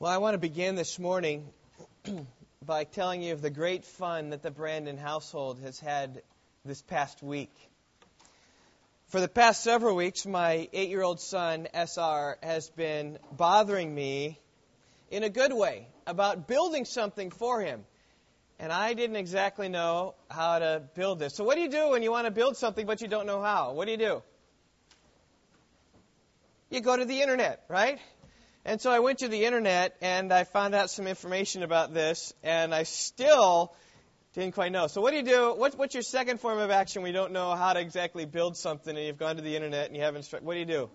Well, I want to begin this morning by telling you of the great fun that the Brandon household has had this past week. For the past several weeks, my eight year old son, SR, has been bothering me in a good way about building something for him. And I didn't exactly know how to build this. So, what do you do when you want to build something but you don't know how? What do you do? You go to the internet, right? And so I went to the internet and I found out some information about this, and I still didn't quite know. So what do you do? What's, what's your second form of action We don't know how to exactly build something and you've gone to the internet and you have instructions? What do you do?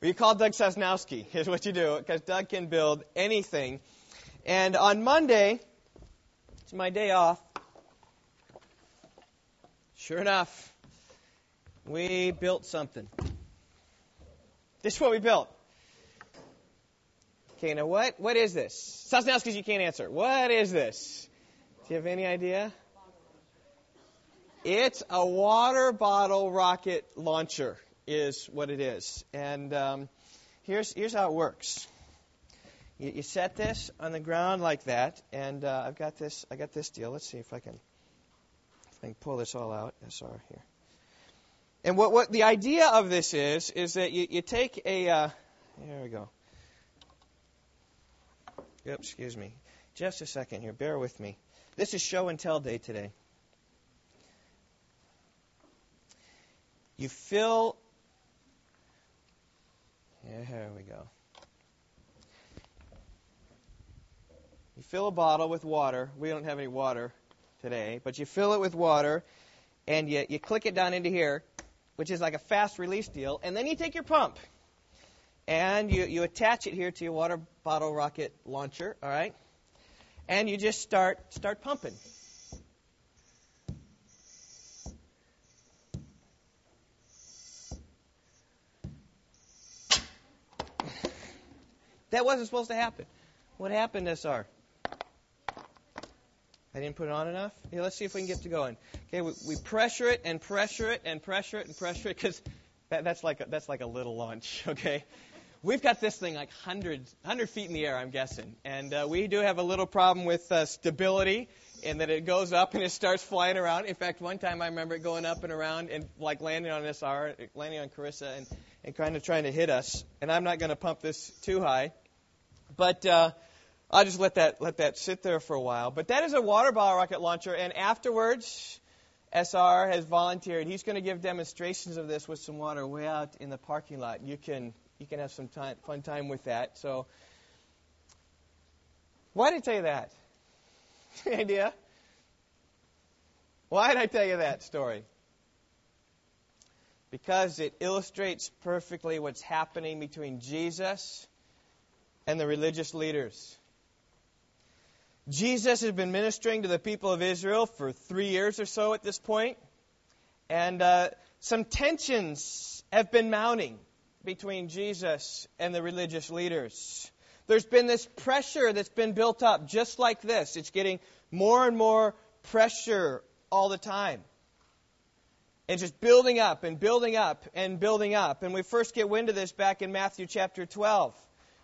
Well, you call Doug Sosnowski is what you do because Doug can build anything. And on Monday, it's my day off. Sure enough, we built something. This is what we built. Okay, now what, what is this? Sosnowski's you can't answer. What is this? Do you have any idea? It's a water bottle rocket launcher, is what it is. And um, here's, here's how it works. You, you, set this on the ground like that, and uh, I've got this. I got this deal. Let's see if I can, if I can pull this all out. SR here. And what, what the idea of this is is that you, you take a. Uh, here we go. Yep, excuse me. Just a second here. Bear with me. This is show and tell day today. You fill. Yeah, here we go. You fill a bottle with water. We don't have any water today, but you fill it with water and you, you click it down into here, which is like a fast release deal, and then you take your pump and you, you attach it here to your water bottle rocket launcher, all right? And you just start start pumping. That wasn't supposed to happen. What happened, SR? I didn't put it on enough? Yeah, let's see if we can get to going. Okay, we, we pressure it and pressure it and pressure it and pressure it because that, that's like a, that's like a little launch. Okay, We've got this thing like hundreds, 100 feet in the air, I'm guessing. And uh, we do have a little problem with uh, stability in that it goes up and it starts flying around. In fact, one time I remember it going up and around and like landing on SR, landing on Carissa and, and kind of trying to hit us. And I'm not going to pump this too high. But uh, I'll just let that, let that sit there for a while. But that is a water bottle rocket launcher. And afterwards, SR has volunteered. He's going to give demonstrations of this with some water way out in the parking lot. You can you can have some time, fun time with that. So, why did I tell you that? Any idea? Why did I tell you that story? Because it illustrates perfectly what's happening between Jesus and the religious leaders. Jesus has been ministering to the people of Israel for three years or so at this point, and uh, some tensions have been mounting between Jesus and the religious leaders. There's been this pressure that's been built up just like this. It's getting more and more pressure all the time. It's just building up and building up and building up. And we first get wind of this back in Matthew chapter 12.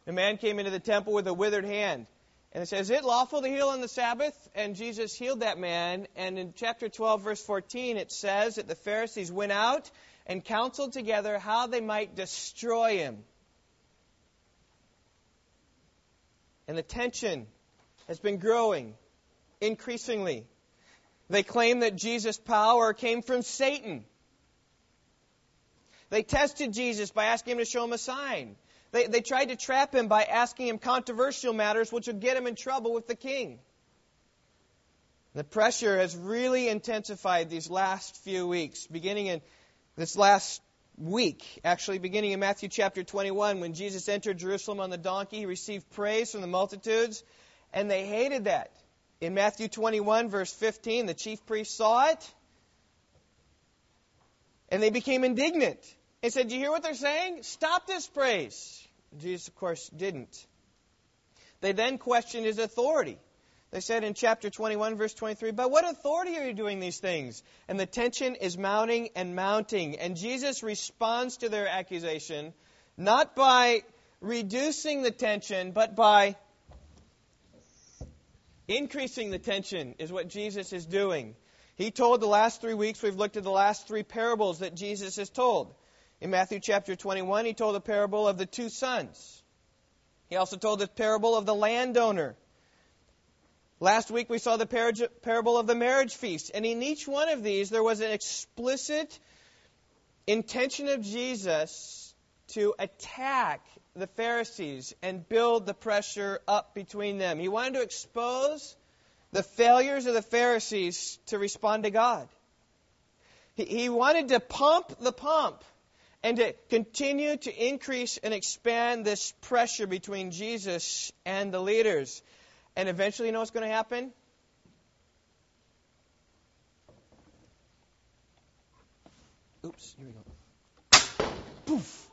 The man came into the temple with a withered hand. And it says, Is it lawful to heal on the Sabbath? And Jesus healed that man. And in chapter 12, verse 14, it says that the Pharisees went out and counseled together how they might destroy him. And the tension has been growing increasingly. They claim that Jesus' power came from Satan. They tested Jesus by asking him to show him a sign. They, they tried to trap him by asking him controversial matters which would get him in trouble with the king. The pressure has really intensified these last few weeks, beginning in this last week, actually beginning in Matthew chapter 21, when Jesus entered Jerusalem on the donkey, he received praise from the multitudes, and they hated that. In Matthew 21, verse 15, the chief priests saw it, and they became indignant. They said, Do you hear what they're saying? Stop this praise. Jesus, of course, didn't. They then questioned his authority. They said in chapter 21, verse 23, By what authority are you doing these things? And the tension is mounting and mounting. And Jesus responds to their accusation not by reducing the tension, but by increasing the tension, is what Jesus is doing. He told the last three weeks, we've looked at the last three parables that Jesus has told. In Matthew chapter 21, he told the parable of the two sons. He also told the parable of the landowner. Last week we saw the parable of the marriage feast. And in each one of these, there was an explicit intention of Jesus to attack the Pharisees and build the pressure up between them. He wanted to expose the failures of the Pharisees to respond to God. He, wanted to pump the pump and to continue to increase and expand this pressure between Jesus and the leaders. And eventually, you know what's going to happen? Oops, here we go. Poof.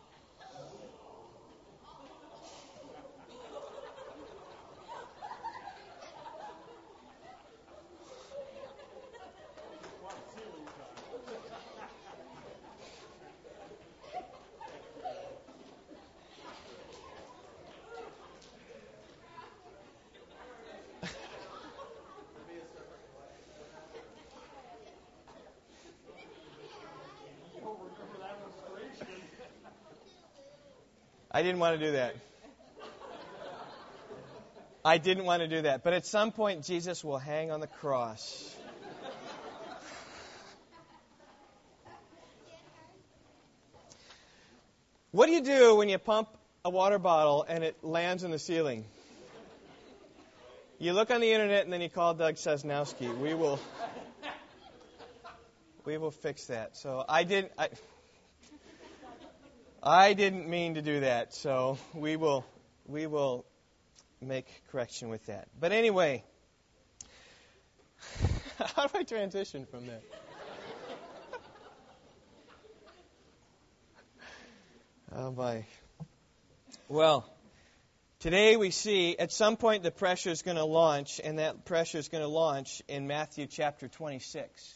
Didn't want to do that. I didn't want to do that. But at some point, Jesus will hang on the cross. What do you do when you pump a water bottle and it lands in the ceiling? You look on the internet and then you call Doug Sosnowski. We will, we will fix that. So I didn't. I, I didn't mean to do that, so we will we will make correction with that. But anyway, how do I transition from that? oh my. Well, today we see at some point the pressure is going to launch, and that pressure is going to launch in Matthew chapter 26.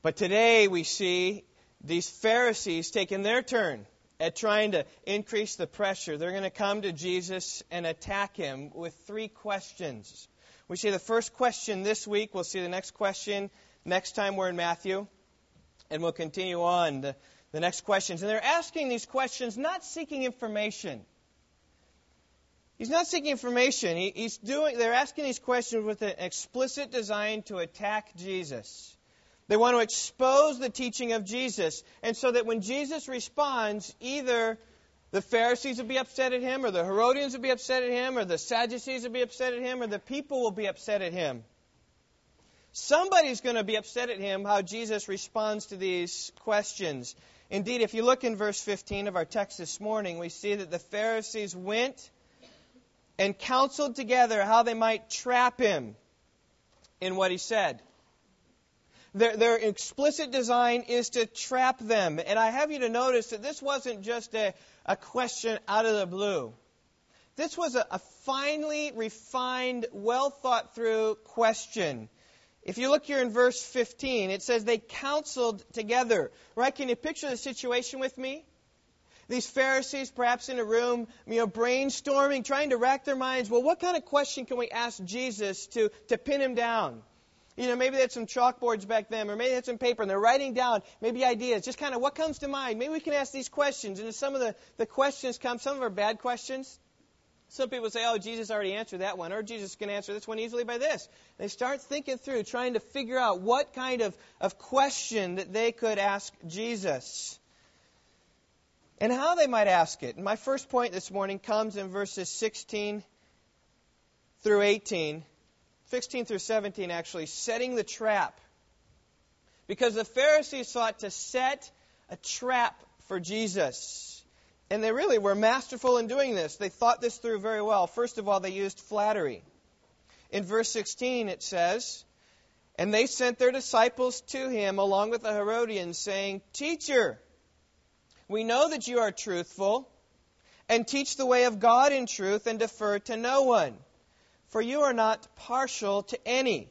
But today we see these Pharisees taking their turn at trying to increase the pressure. They're going to come to Jesus and attack him with three questions. We see the first question this week. We'll see the next question next time we're in Matthew. And we'll continue on the, the next questions. And they're asking these questions not seeking information. He's not seeking information. He, he's doing, they're asking these questions with an explicit design to attack Jesus. They want to expose the teaching of Jesus. And so that when Jesus responds, either the Pharisees will be upset at him, or the Herodians will be upset at him, or the Sadducees will be upset at him, or the people will be upset at him. Somebody's going to be upset at him how Jesus responds to these questions. Indeed, if you look in verse 15 of our text this morning, we see that the Pharisees went and counseled together how they might trap him in what he said. Their, their explicit design is to trap them. And I have you to notice that this wasn't just a, a question out of the blue. This was a, a finely refined, well thought through question. If you look here in verse 15, it says they counseled together. Right? Can you picture the situation with me? These Pharisees, perhaps in a room, you know, brainstorming, trying to rack their minds. Well, what kind of question can we ask Jesus to, to pin him down? You know, maybe they had some chalkboards back then, or maybe they had some paper, and they're writing down maybe ideas, just kind of what comes to mind. Maybe we can ask these questions. And as some of the, the questions come, some of are bad questions. Some people say, oh, Jesus already answered that one, or Jesus can answer this one easily by this. They start thinking through, trying to figure out what kind of, of question that they could ask Jesus and how they might ask it. And my first point this morning comes in verses 16 through 18. 16 through 17 actually, setting the trap. Because the Pharisees sought to set a trap for Jesus. And they really were masterful in doing this. They thought this through very well. First of all, they used flattery. In verse 16, it says, And they sent their disciples to him along with the Herodians, saying, Teacher, we know that you are truthful, and teach the way of God in truth, and defer to no one for you are not partial to any.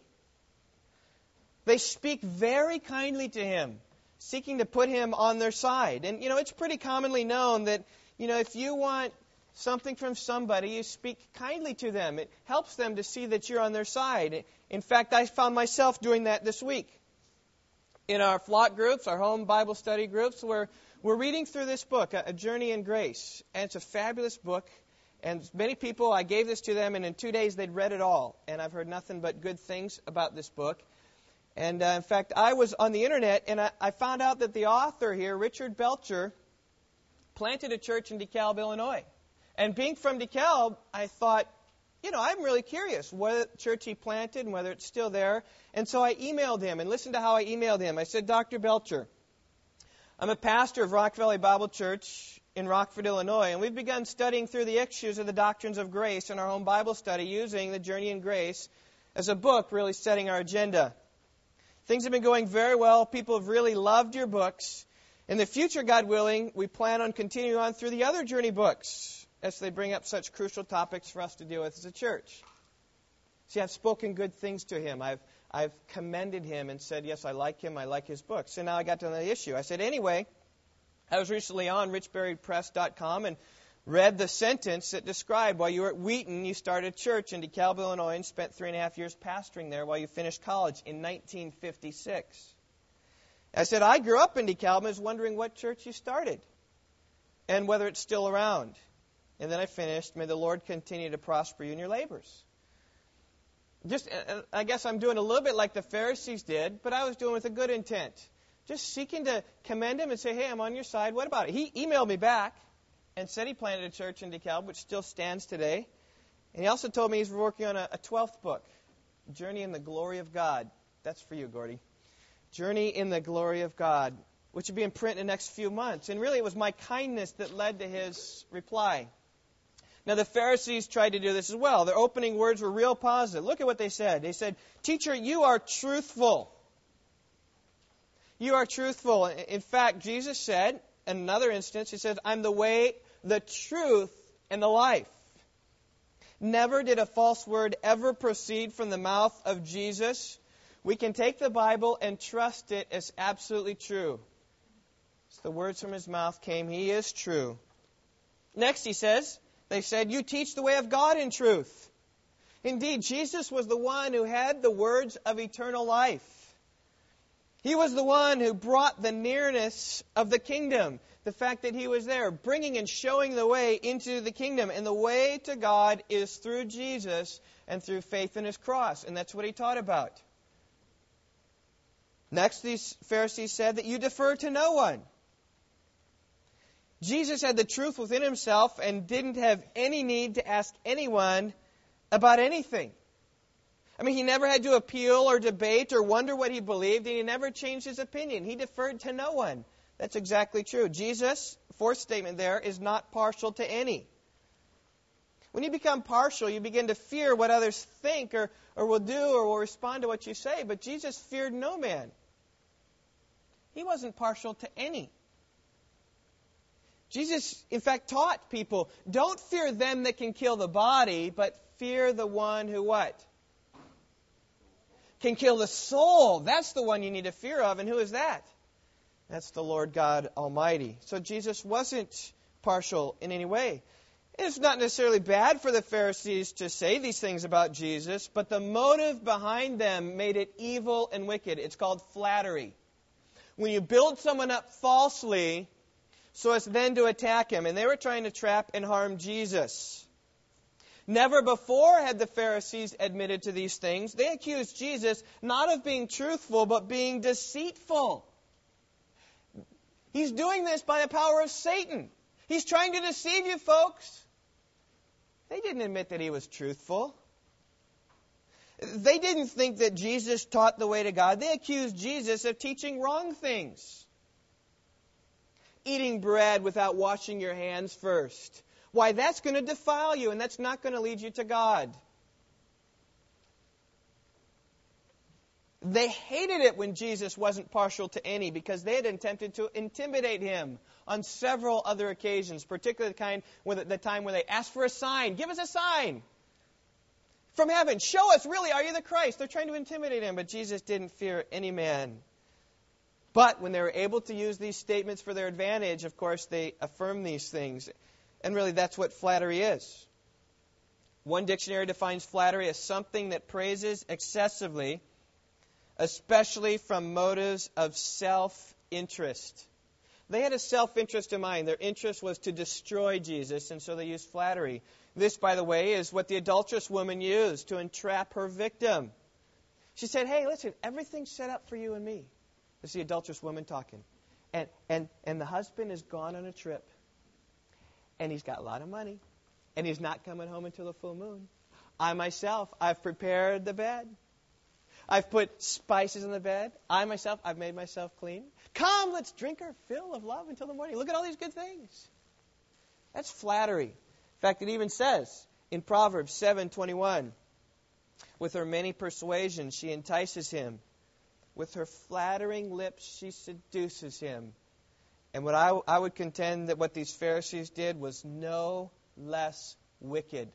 They speak very kindly to him, seeking to put him on their side. And, you know, it's pretty commonly known that You know, if you want something from somebody, you speak kindly to them. It helps them to see that you're on their side. In fact, I found myself doing that this week. In our flock groups, our home Bible study groups, where we're reading through this book, A Journey in Grace. And it's a fabulous book. And many people, I gave this to them, and in two days they'd read it all. And I've heard nothing but good things about this book. And uh, in fact, I was on the internet, and I, I found out that the author here, Richard Belcher, planted a church in DeKalb, Illinois. And being from DeKalb, I thought, you know, I'm really curious what church he planted and whether it's still there. And so I emailed him, and listen to how I emailed him. I said, Dr. Belcher, I'm a pastor of Rock Valley Bible Church in Rockford, Illinois, and we've begun studying through the issues of the doctrines of grace in our home Bible study using the Journey in Grace as a book, really setting our agenda. Things have been going very well. People have really loved your books. In the future, God willing, we plan on continuing on through the other journey books as they bring up such crucial topics for us to deal with as a church. See, I've spoken good things to him. I've, I've commended him and said, yes, I like him. I like his books. And now I got to the issue. I said, anyway, I was recently on richbarrypress.com and read the sentence that described while you were at Wheaton, you started a church in DeKalb, Illinois, and spent three and a half years pastoring there while you finished college in 1956. I said, I grew up in DeKalb and was wondering what church you started and whether it's still around. And then I finished, may the Lord continue to prosper you in your labors. Just, uh, uh, I guess I'm doing a little bit like the Pharisees did, but I was doing with a good intent. Just seeking to commend him and say, hey, I'm on your side. What about it? He emailed me back and said he planted a church in DeKalb, which still stands today. And he also told me he's working on a, a 12th book, Journey in the Glory of God. That's for you, Gordy. Journey in the Glory of God, which will be in print in the next few months. And really, it was my kindness that led to his reply. Now, the Pharisees tried to do this as well. Their opening words were real positive. Look at what they said. They said, Teacher, you are truthful. You are truthful. In fact, Jesus said, in another instance, He says, I'm the way, the truth, and the life. Never did a false word ever proceed from the mouth of Jesus. We can take the Bible and trust it as absolutely true. As the words from his mouth came, he is true. Next, he says, they said, You teach the way of God in truth. Indeed, Jesus was the one who had the words of eternal life. He was the one who brought the nearness of the kingdom. The fact that he was there, bringing and showing the way into the kingdom. And the way to God is through Jesus and through faith in his cross. And that's what he taught about. Next, these Pharisees said that you defer to no one. Jesus had the truth within himself and didn't have any need to ask anyone about anything. I mean, he never had to appeal or debate or wonder what he believed, and he never changed his opinion. He deferred to no one. That's exactly true. Jesus, fourth statement there, is not partial to any. When you become partial, you begin to fear what others think or, or will do or will respond to what you say. But Jesus feared no man. He wasn't partial to any. Jesus, in fact, taught people, don't fear them that can kill the body, but fear the one who what? Can kill the soul. That's the one you need to fear of. And who is that? That's the Lord God Almighty. So Jesus wasn't partial in any way. It's not necessarily bad for the Pharisees to say these things about Jesus, but the motive behind them made it evil and wicked. It's called flattery. When you build someone up falsely, so as then to attack him. And they were trying to trap and harm Jesus. Never before had the Pharisees admitted to these things. They accused Jesus not of being truthful, but being deceitful. He's doing this by the power of Satan. He's trying to deceive you, folks. They didn't admit that he was truthful. They didn't think that Jesus taught the way to God. They accused Jesus of teaching wrong things eating bread without washing your hands first. Why, that's going to defile you, and that's not going to lead you to God. They hated it when Jesus wasn't partial to any because they had attempted to intimidate him on several other occasions, particularly the kind the time when they asked for a sign. Give us a sign from heaven. Show us, really, are you the Christ? They're trying to intimidate him, but Jesus didn't fear any man. But when they were able to use these statements for their advantage, of course, they affirmed these things. And really, that's what flattery is. One dictionary defines flattery as something that praises excessively, especially from motives of self interest. They had a self interest in mind. Their interest was to destroy Jesus, and so they used flattery. This, by the way, is what the adulterous woman used to entrap her victim. She said, Hey, listen, everything's set up for you and me. This is the adulterous woman talking. And, and, and the husband is gone on a trip. And he's got a lot of money. And he's not coming home until the full moon. I myself, I've prepared the bed. I've put spices in the bed. I myself, I've made myself clean. Come, let's drink our fill of love until the morning. Look at all these good things. That's flattery. In fact, it even says in Proverbs 7:21, with her many persuasions she entices him. With her flattering lips she seduces him. And what I, I would contend that what these Pharisees did was no less wicked.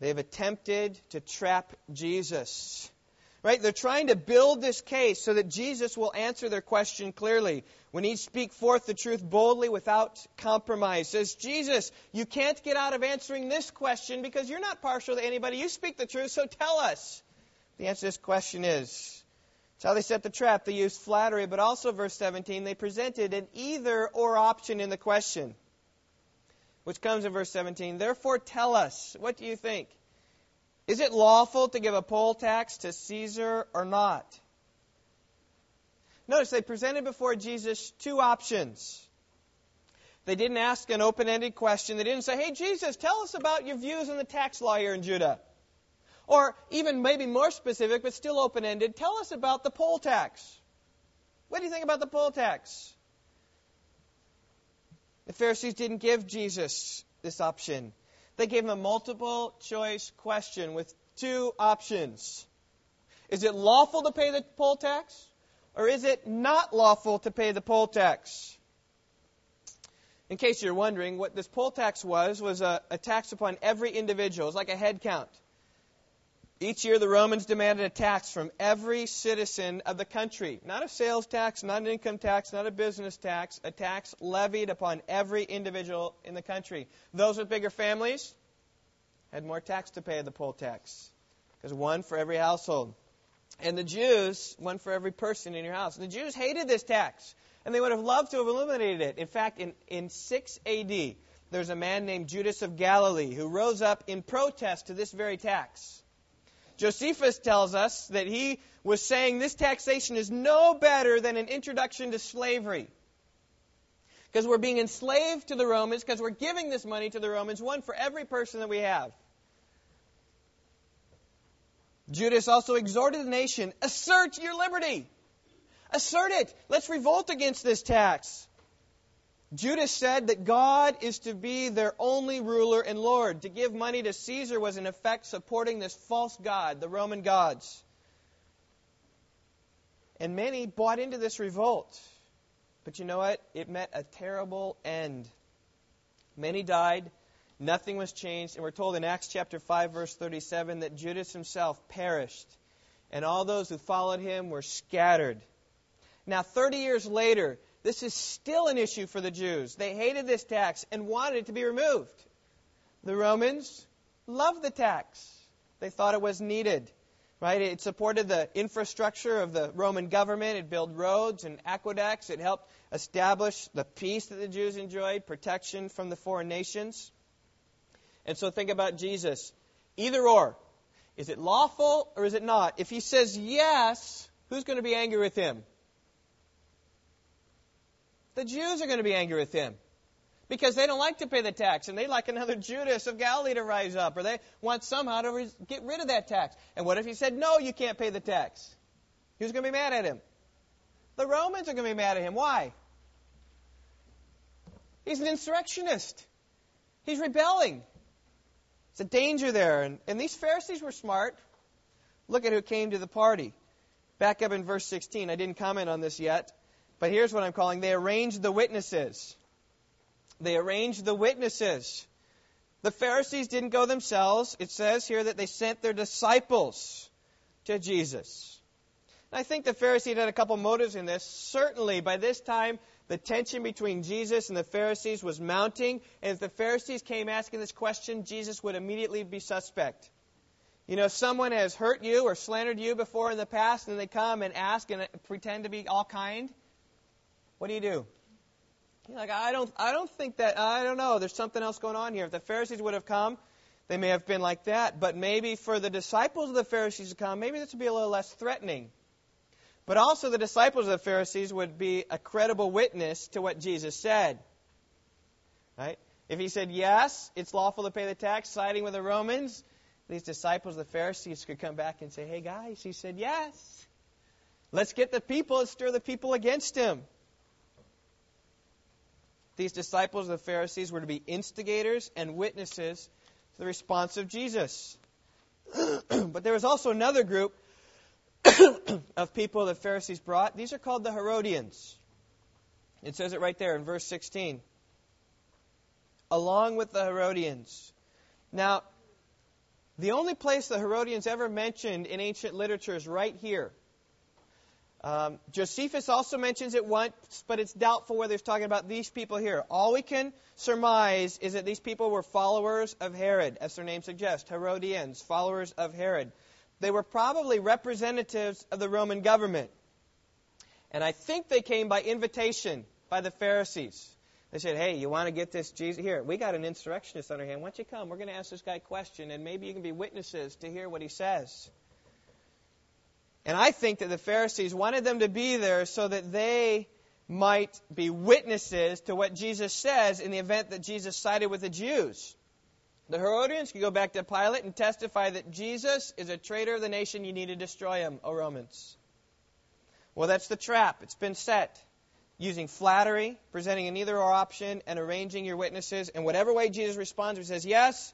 They've attempted to trap Jesus. Right? They're trying to build this case so that Jesus will answer their question clearly. When he speak forth the truth boldly without compromise. Says, Jesus, you can't get out of answering this question because you're not partial to anybody. You speak the truth, so tell us. The answer to this question is it's how they set the trap. They used flattery, but also, verse 17, they presented an either or option in the question, which comes in verse 17. Therefore, tell us, what do you think? Is it lawful to give a poll tax to Caesar or not? Notice they presented before Jesus two options. They didn't ask an open ended question. They didn't say, Hey, Jesus, tell us about your views on the tax law here in Judah. Or even maybe more specific, but still open ended, tell us about the poll tax. What do you think about the poll tax? The Pharisees didn't give Jesus this option. They gave him a multiple choice question with two options. Is it lawful to pay the poll tax? Or is it not lawful to pay the poll tax? In case you're wondering, what this poll tax was, was a, a tax upon every individual. It's like a head count. Each year, the Romans demanded a tax from every citizen of the country. Not a sales tax, not an income tax, not a business tax, a tax levied upon every individual in the country. Those with bigger families had more tax to pay the poll tax, because one for every household. And the Jews, one for every person in your house. And the Jews hated this tax, and they would have loved to have eliminated it. In fact, in, in 6 AD, there's a man named Judas of Galilee who rose up in protest to this very tax. Josephus tells us that he was saying this taxation is no better than an introduction to slavery. Because we're being enslaved to the Romans, because we're giving this money to the Romans, one for every person that we have. Judas also exhorted the nation assert your liberty. Assert it. Let's revolt against this tax. Judas said that God is to be their only ruler and Lord. To give money to Caesar was in effect supporting this false God, the Roman gods. And many bought into this revolt. But you know what? It met a terrible end. Many died, nothing was changed, and we're told in Acts chapter 5 verse 37 that Judas himself perished, and all those who followed him were scattered. Now 30 years later, this is still an issue for the Jews. They hated this tax and wanted it to be removed. The Romans loved the tax. They thought it was needed. Right? It supported the infrastructure of the Roman government. It built roads and aqueducts. It helped establish the peace that the Jews enjoyed, protection from the foreign nations. And so think about Jesus. Either or. Is it lawful or is it not? If he says yes, who's going to be angry with him? The Jews are going to be angry with him because they don't like to pay the tax and they like another Judas of Galilee to rise up or they want somehow to get rid of that tax. And what if he said, no, you can't pay the tax? Who's going to be mad at him? The Romans are going to be mad at him. Why? He's an insurrectionist. He's rebelling. It's a danger there. And, and these Pharisees were smart. Look at who came to the party. Back up in verse 16. I didn't comment on this yet. But here's what I'm calling they arranged the witnesses. They arranged the witnesses. The Pharisees didn't go themselves. It says here that they sent their disciples to Jesus. And I think the Pharisees had a couple motives in this. Certainly, by this time, the tension between Jesus and the Pharisees was mounting. And if the Pharisees came asking this question, Jesus would immediately be suspect. You know, someone has hurt you or slandered you before in the past, and they come and ask and pretend to be all kind. What do you do? You're like, I don't, I don't think that, I don't know. There's something else going on here. If the Pharisees would have come, they may have been like that. But maybe for the disciples of the Pharisees to come, maybe this would be a little less threatening. But also, the disciples of the Pharisees would be a credible witness to what Jesus said. Right? If he said, yes, it's lawful to pay the tax, siding with the Romans, these disciples of the Pharisees could come back and say, hey, guys, he said, yes. Let's get the people and stir the people against him. These disciples of the Pharisees were to be instigators and witnesses to the response of Jesus. but there was also another group of people the Pharisees brought. These are called the Herodians. It says it right there in verse 16. Along with the Herodians. Now, the only place the Herodians ever mentioned in ancient literature is right here. Um, Josephus also mentions it once, but it's doubtful whether he's talking about these people here. All we can surmise is that these people were followers of Herod, as their name suggests, Herodians, followers of Herod. They were probably representatives of the Roman government. And I think they came by invitation by the Pharisees. They said, hey, you want to get this Jesus? Here, we got an insurrectionist on our hand. Why don't you come? We're going to ask this guy a question, and maybe you can be witnesses to hear what he says. And I think that the Pharisees wanted them to be there so that they might be witnesses to what Jesus says in the event that Jesus sided with the Jews. The Herodians can go back to Pilate and testify that Jesus is a traitor of the nation. You need to destroy him, O Romans. Well, that's the trap. It's been set. Using flattery, presenting an either or option, and arranging your witnesses. In whatever way Jesus responds, he says, Yes,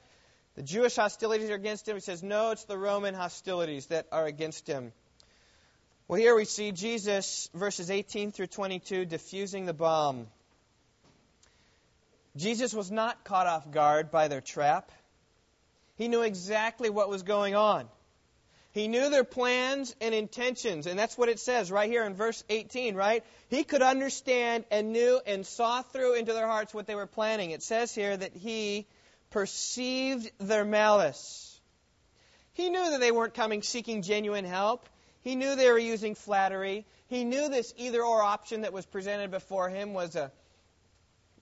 the Jewish hostilities are against him. He says, No, it's the Roman hostilities that are against him. Well, here we see Jesus, verses 18 through 22, diffusing the bomb. Jesus was not caught off guard by their trap. He knew exactly what was going on. He knew their plans and intentions, and that's what it says right here in verse 18, right? He could understand and knew and saw through into their hearts what they were planning. It says here that he perceived their malice. He knew that they weren't coming seeking genuine help. He knew they were using flattery. He knew this either or option that was presented before him was a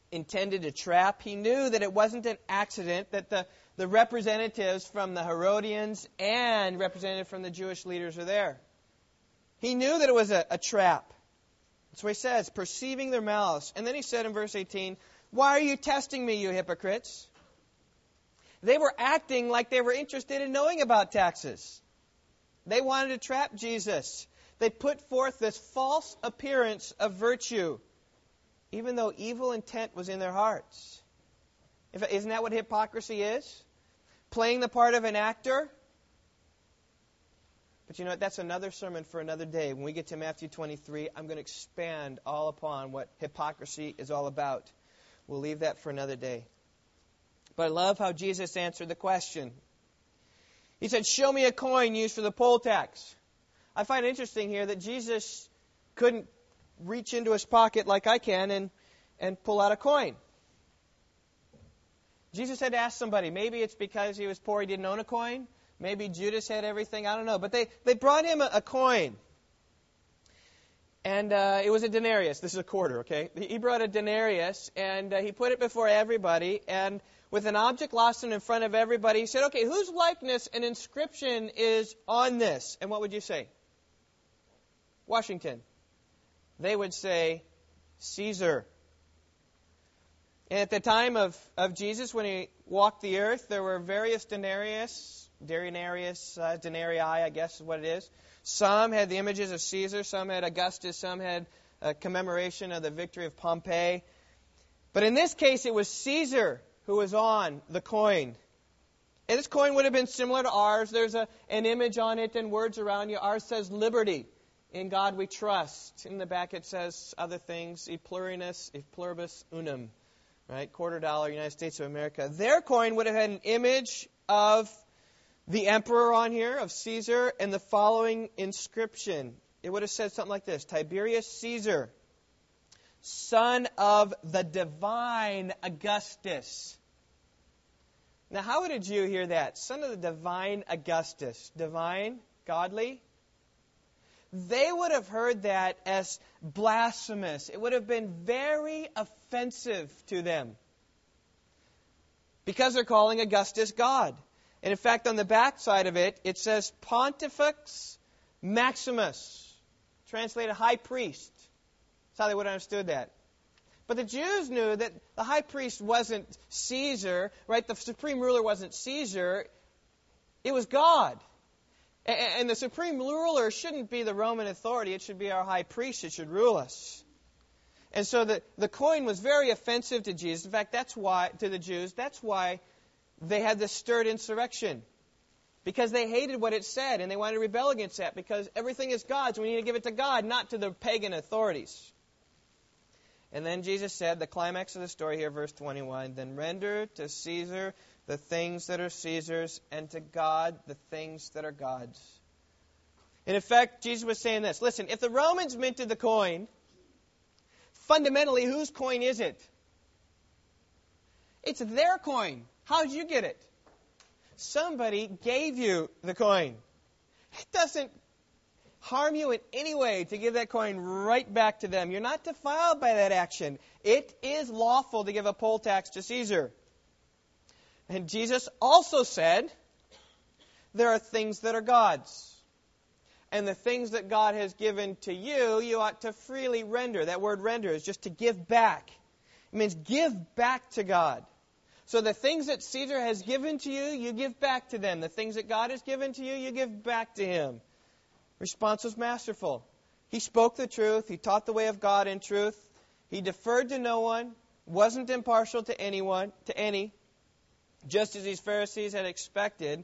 intended to trap. He knew that it wasn't an accident that the, the representatives from the Herodians and representatives from the Jewish leaders are there. He knew that it was a, a trap. What he says, perceiving their malice. And then he said in verse 18, Why are you testing me, you hypocrites? They were acting like they were interested in knowing about taxes. They wanted to trap Jesus. They put forth this false appearance of virtue even though evil intent was in their hearts. Isn't that what hypocrisy is? Playing the part of an actor? But you know what? That's another sermon for another day. When we get to Matthew 23, I'm going to expand all upon what hypocrisy is all about. We'll leave that for another day. But I love how Jesus answered the question. He said, Show me a coin used for the poll tax. I find it interesting here that Jesus couldn't reach into his pocket like I can and, and pull out a coin. Jesus had to ask somebody. Maybe it's because he was poor, he didn't own a coin. Maybe Judas had everything. I don't know. But they, they brought him a, a coin. And uh, it was a denarius. This is a quarter, okay? He brought a denarius, and uh, he put it before everybody. And with an object lesson in front of everybody, he said, okay, whose likeness and inscription is on this? And what would you say? Washington they would say, Caesar. And at the time of, of Jesus, when he walked the earth, there were various denarius, denarius, uh, denarii, I guess is what it is. Some had the images of Caesar, some had Augustus, some had a commemoration of the victory of Pompeii. But in this case, it was Caesar who was on the coin. And this coin would have been similar to ours. There's a, an image on it and words around you. Ours says liberty. In God we trust. In the back it says other things, e e pluribus unum, right? Quarter dollar, United States of America. Their coin would have had an image of the emperor on here, of Caesar, and the following inscription it would have said something like this Tiberius Caesar, son of the divine Augustus. Now, how would a Jew hear that? Son of the divine Augustus. Divine? Godly? They would have heard that as blasphemous. It would have been very offensive to them. Because they're calling Augustus God. And in fact, on the back side of it, it says Pontifex Maximus, translated high priest. That's how they would have understood that. But the Jews knew that the high priest wasn't Caesar, right? The supreme ruler wasn't Caesar. It was God. And the supreme ruler shouldn't be the Roman authority. It should be our high priest. It should rule us. And so the, the coin was very offensive to Jesus. In fact, that's why, to the Jews, that's why they had this stirred insurrection. Because they hated what it said and they wanted to rebel against that because everything is God's. We need to give it to God, not to the pagan authorities. And then Jesus said, the climax of the story here, verse 21, then render to Caesar the things that are Caesar's, and to God the things that are God's. In effect, Jesus was saying this listen, if the Romans minted the coin, fundamentally, whose coin is it? It's their coin. How'd you get it? Somebody gave you the coin. It doesn't harm you in any way to give that coin right back to them. You're not defiled by that action. It is lawful to give a poll tax to Caesar. And Jesus also said, there are things that are God's. And the things that God has given to you, you ought to freely render. That word render is just to give back. It means give back to God. So the things that Caesar has given to you, you give back to them. The things that God has given to you, you give back to him. Response was masterful. He spoke the truth. He taught the way of God in truth. He deferred to no one, wasn't impartial to anyone, to any, just as these Pharisees had expected.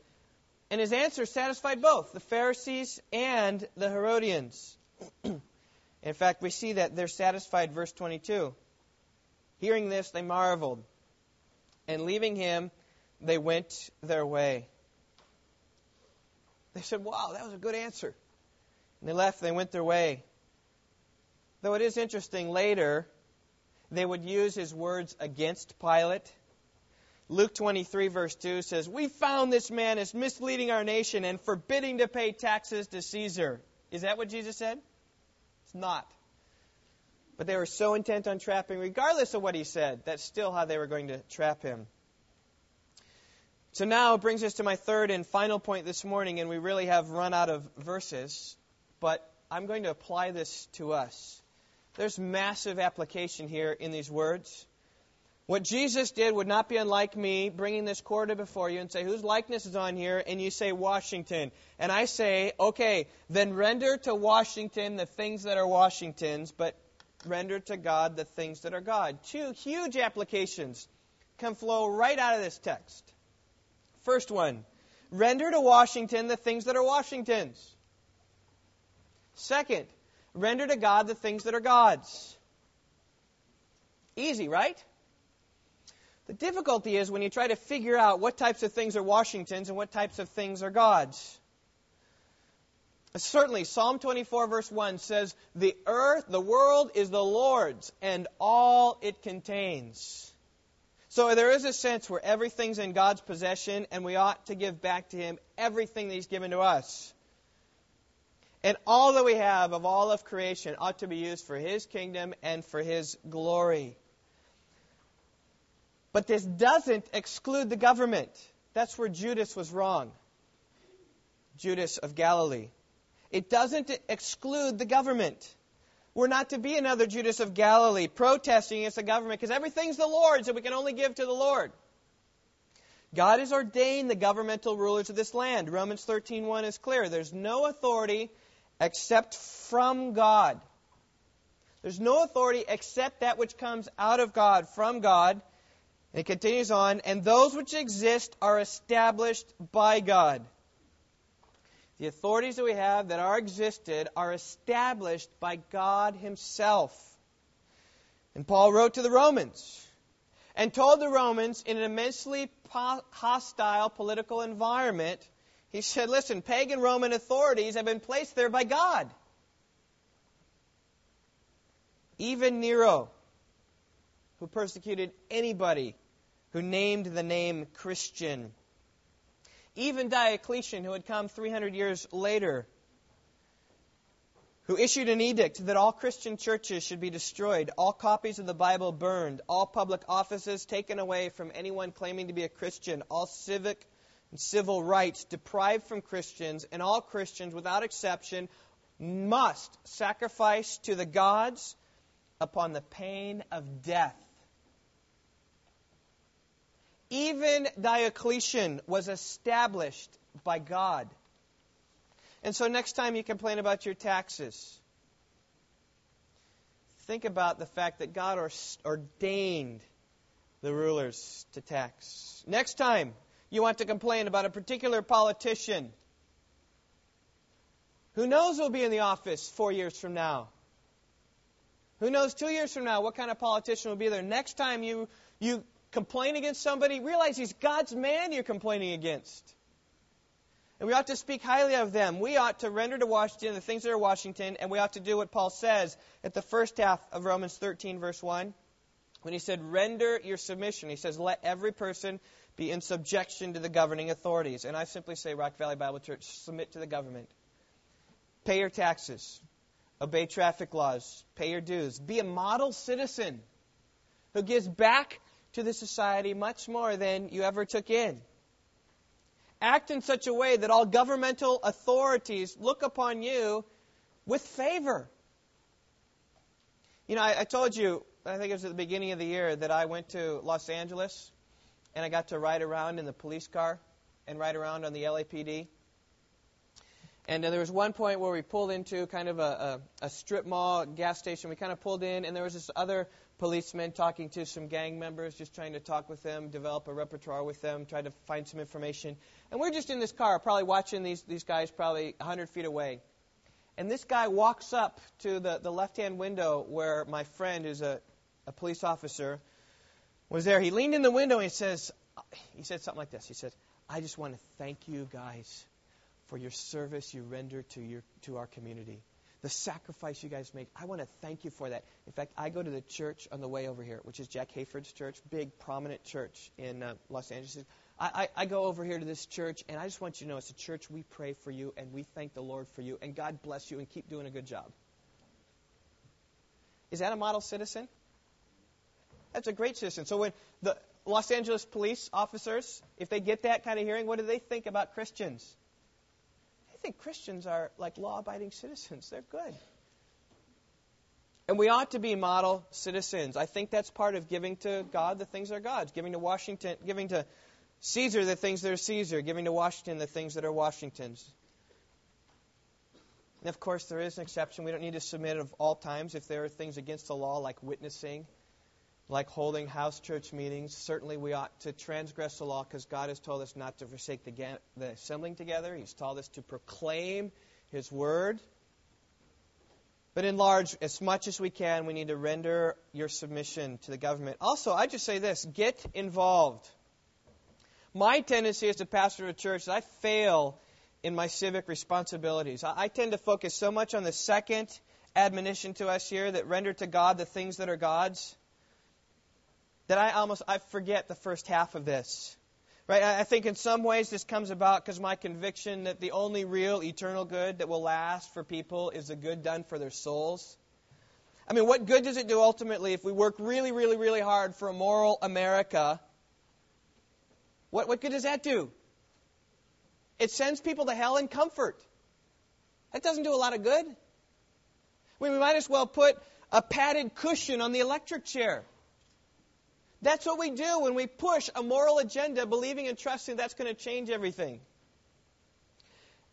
And his answer satisfied both the Pharisees and the Herodians. in fact, we see that they're satisfied, verse 22. Hearing this, they marveled and leaving him, they went their way. They said, Wow, that was a good answer. And they left, they went their way. Though it is interesting, later, they would use his words against Pilate. Luke 23, verse 2 says, We found this man is misleading our nation and forbidding to pay taxes to Caesar. Is that what Jesus said? It's not. But they were so intent on trapping, regardless of what he said, that's still how they were going to trap him. So now it brings us to my third and final point this morning, and we really have run out of verses, but I'm going to apply this to us. There's massive application here in these words. What Jesus did would not be unlike me bringing this quarter before you and say, whose likeness is on here? And you say Washington. And I say, okay, then render to Washington the things that are Washington's, but render to God the things that are God. Two huge applications can flow right out of this text. First one, render to Washington the things that are Washington's. Second, render to God the things that are God's. Easy, right? The difficulty is when you try to figure out what types of things are Washington's and what types of things are God's. Certainly, Psalm 24, verse 1 says, The earth, the world is the Lord's, and all it contains. So there is a sense where everything's in God's possession, and we ought to give back to Him everything that He's given to us. And all that we have of all of creation ought to be used for His kingdom and for His glory. But this doesn't exclude the government. That's where Judas was wrong. Judas of Galilee. It doesn't exclude the government. We're not to be another Judas of Galilee protesting against the government because everything's the Lord's and we can only give to the Lord. God has ordained the governmental rulers of this land. Romans 13:1 is clear. There's no authority except from God. There's no authority except that which comes out of God, from God. And it continues on, and those which exist are established by God. The authorities that we have that are existed are established by God Himself. And Paul wrote to the Romans and told the Romans in an immensely hostile political environment, he said, Listen, pagan Roman authorities have been placed there by God. Even Nero, who persecuted anybody who named the name Christian. Even Diocletian, who had come 300 years later, who issued an edict that all Christian churches should be destroyed, all copies of the Bible burned, all public offices taken away from anyone claiming to be a Christian, all civic and civil rights deprived from Christians, and all Christians, without exception, must sacrifice to the gods upon the pain of death. Even Diocletian was established by God. And so next time you complain about your taxes, think about the fact that God ordained the rulers to tax. Next time you want to complain about a particular politician, who knows who'll be in the office four years from now? Who knows two years from now what kind of politician will be there? Next time you, you complain against somebody, realize he's God's man you're complaining against. And we ought to speak highly of them. We ought to render to Washington the things that are Washington, and we ought to do what Paul says at the first half of Romans 13, verse 1. When he said, render your submission, he says, let every person be in subjection to the governing authorities. And I simply say, Rock Valley Bible Church, submit to the government. Pay your taxes. Obey traffic laws. Pay your dues. Be a model citizen who gives back to the society much more than you ever took in act in such a way that all governmental authorities look upon you with favor. You know, I, I, told you, I think it was at the beginning of the year, that I went to Los Angeles and I got to ride around in the police car and ride around on the LAPD. And uh, there was one point where we pulled into kind of a, a, a strip mall gas station. We kind of pulled in, and there was this other policeman talking to some gang members, just trying to talk with them, develop a repertoire with them, try to find some information. And we're just in this car, probably watching these, these guys probably 100 feet away. And this guy walks up to the, the left hand window where my friend, who's a, a police officer, was there. He leaned in the window and he says, he said something like this. He said, I just want to thank you guys for your service you render to, your, to our community the sacrifice you guys make. I want to thank you for that. In fact, I go to the church on the way over here, which is Jack Hayford's church, big, prominent church in uh, Los Angeles. I, I, I go over here to this church, and I just want you to know it's a church we pray for you, and we thank the Lord for you, and God bless you, and keep doing a good job. Is that a model citizen? That's a great citizen. So when the Los Angeles police officers, if they get that kind of hearing, what do they think about Christians? They think Christians are like law abiding citizens. They're good. And we ought to be model citizens. I think that's part of giving to God the things that are God's, giving to Washington, giving to Caesar the things that are Caesar, giving to Washington the things that are Washington's. And of course, there is an exception. We don't need to submit at all times if there are things against the law, like witnessing like holding house church meetings. Certainly, we ought to transgress the law because God has told us not to forsake the, the assembling together. He's told us to proclaim His word. But in large, as much as we can, we need to render your submission to the government. Also, I just say this get involved. My tendency as a pastor of a church is I fail in my civic responsibilities. I, I tend to focus so much on the second admonition to us here that render to God the things that are God's that I almost I forget the first half of this. Right? I think in some ways this comes about because my conviction that the only real eternal good that will last for people is the good done for their souls. I mean, what good does it do ultimately if we work really, really, really hard for a moral America? What, what good does that do? It sends people to hell in comfort. That doesn't do a lot of good. we might as well put a padded cushion on the electric chair. That's what we do when we push a moral agenda, believing and trusting that's going to change everything.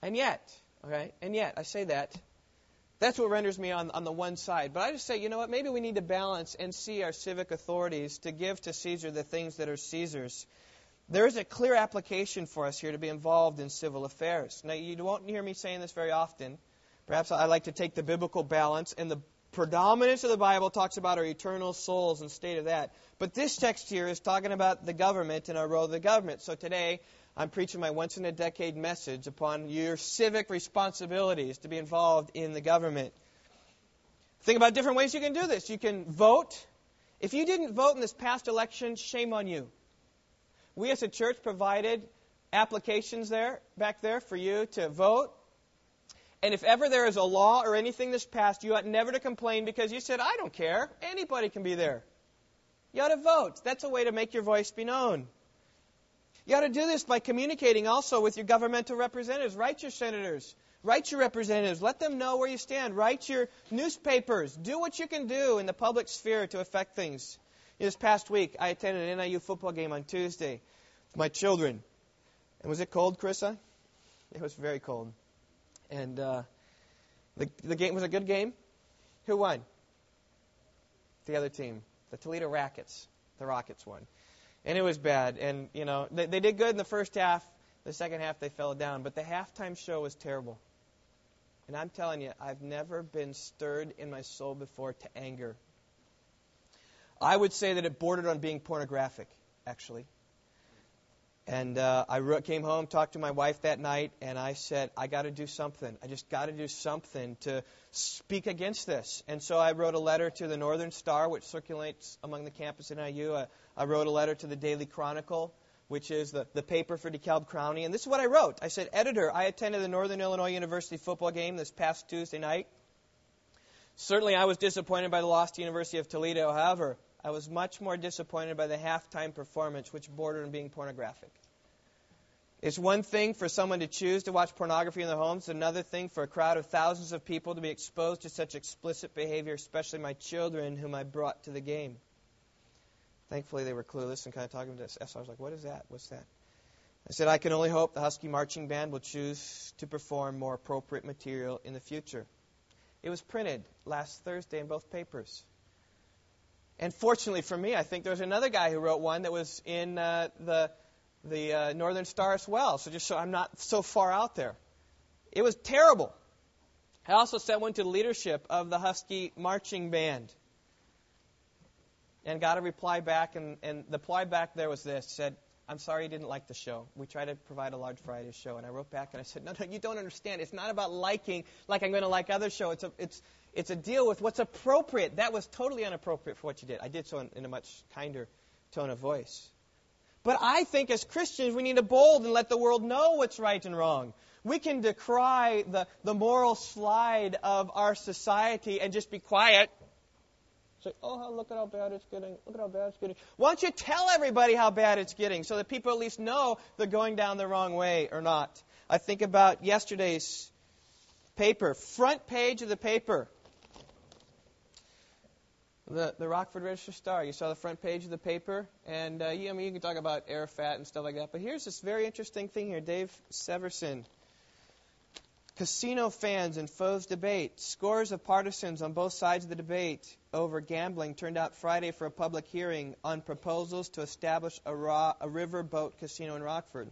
And yet, okay, and yet, I say that, that's what renders me on, on the one side. But I just say, you know what, maybe we need to balance and see our civic authorities to give to Caesar the things that are Caesar's. There is a clear application for us here to be involved in civil affairs. Now, you won't hear me saying this very often. Perhaps I like to take the biblical balance and the predominance of the Bible talks about our eternal souls and state of that. But this text here is talking about the government and our role of the government. So today, I'm preaching my once in a decade message upon your civic responsibilities to be involved in the government. Think about different ways you can do this. You can vote. If you didn't vote in this past election, shame on you. We as a church provided applications there, back there, for you to vote. And if ever there is a law or anything that's passed, you ought never to complain because you said, I don't care. Anybody can be there. You ought to vote. That's a way to make your voice be known. You ought to do this by communicating also with your governmental representatives. Write your senators. Write your representatives. Let them know where you stand. Write your newspapers. Do what you can do in the public sphere to affect things. This past week, I attended an NIU football game on Tuesday with my children. And was it cold, Carissa? It was very cold. And uh, the, the game was a good game. Who won? The other team. The Toledo Rockets. The Rockets won. And it was bad. And, you know, they, they did good in the first half. The second half, they fell down. But the halftime show was terrible. And I'm telling you, I've never been stirred in my soul before to anger. I would say that it bordered on being pornographic, actually. And uh, I came home, talked to my wife that night, and I said, I got to do something. I just got to do something to speak against this. And so I wrote a letter to the Northern Star, which circulates among the campus at NIU. I, I wrote a letter to the Daily Chronicle, which is the, the paper for DeKalb County. And this is what I wrote. I said, Editor, I attended the Northern Illinois University football game this past Tuesday night. Certainly I was disappointed by the loss to University of Toledo. However, I was much more disappointed by the halftime performance, which bordered on being pornographic. It's one thing for someone to choose to watch pornography in their homes, another thing for a crowd of thousands of people to be exposed to such explicit behavior, especially my children, whom I brought to the game. Thankfully, they were clueless and kind of talking to us. So I was like, What is that? What's that? I said, I can only hope the Huskie Marching Band will choose to perform more appropriate material in the future. It was printed last Thursday in both papers. And fortunately for me, I think there was another guy who wrote one that was in uh, the the uh, Northern Star as well. So just so I'm not so far out there. It was terrible. I also sent one to the leadership of the Huskie Marching Band and got a reply back, and, and the reply back there was this: said, "I'm sorry you didn't like the show. We try to provide a large variety of show." And I wrote back and I said, "No, no, you don't understand. It's not about liking like I'm going to like other show. It's a it's it's a deal with what's appropriate. That was totally inappropriate for what you did. I did so in, in a much kinder tone of voice." But I think as Christians, we need to bold and let the world know what's right and wrong. We can decry the, the moral slide of our society and just be quiet Say, oh, look at how bad it's getting. Look at how bad it's getting. Why don't you tell everybody how bad it's getting so that people at least know they're going down the wrong way or not? I think about yesterday's paper, front page of the paper. The, the Rockford Register Star. You saw the front page of the paper, and uh, you, I mean, you can talk about Arafat and stuff like that. But here's this very interesting thing here. Dave Syverson Casino fans and foes debate. Scores of partisans on both sides of the debate over gambling turned out Friday for a public hearing on proposals to establish a, raw, a riverboat casino in Rockford.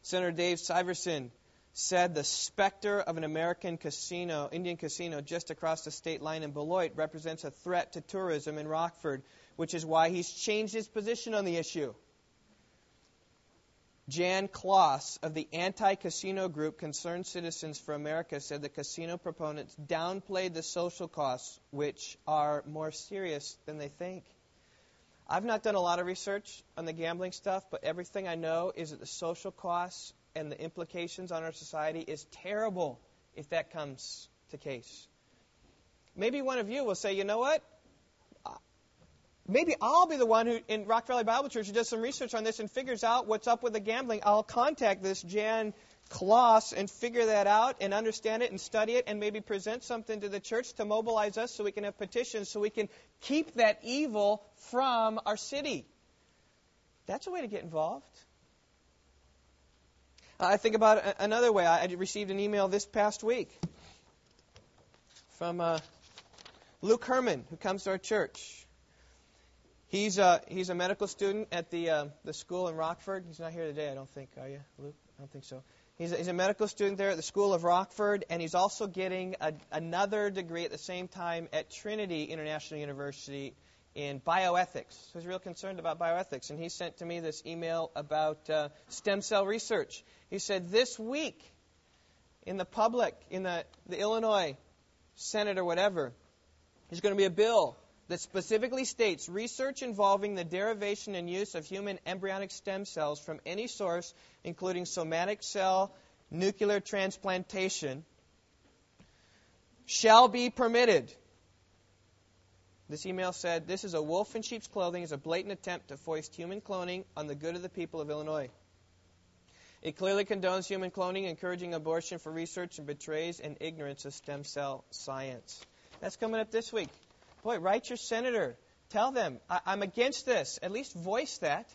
Senator Dave Syverson said the specter of an American casino, Indian casino, just across the state line in Beloit represents a threat to tourism in Rockford, which is why he's changed his position on the issue. Jan Kloss of the anti casino group Concerned Citizens for America said the casino proponents downplayed the social costs, which are more serious than they think. I've not done a lot of research on the gambling stuff, but everything I know is that the social costs and the implications on our society is terrible if that comes to case. Maybe one of you will say, you know what? maybe I'll be the one who in Rock Valley Bible Church who does some research on this and figures out what's up with the gambling. I'll contact this Jan Kloss and figure that out and understand it and study it and maybe present something to the church to mobilize us so we can have petitions so we can keep that evil from our city. That's a way to get involved. I think about another way. I received an email this past week from uh, Luke Herman, who comes to our church. He's a, he's a medical student at the, uh, the school in Rockford. He's not here today, I don't think, are you, Luke? I don't think so. He's a, he's a medical student there at the School of Rockford, and he's also getting a, another degree at the same time at Trinity International University in bioethics. So he's real concerned about bioethics, and he sent to me this email about uh, stem cell research. He said, This week, in the public, in the, the Illinois Senate or whatever, There's going to be a bill that specifically states research involving the derivation and use of human embryonic stem cells from any source, including somatic cell nuclear transplantation, shall be permitted. This email said, This is a wolf in sheep's clothing, is a blatant attempt to foist human cloning on the good of the people of Illinois. It clearly condones human cloning, encouraging abortion for research, and betrays an ignorance of stem cell science. That's coming up this week. Boy, write your senator. Tell them, I- am against this. At least voice that.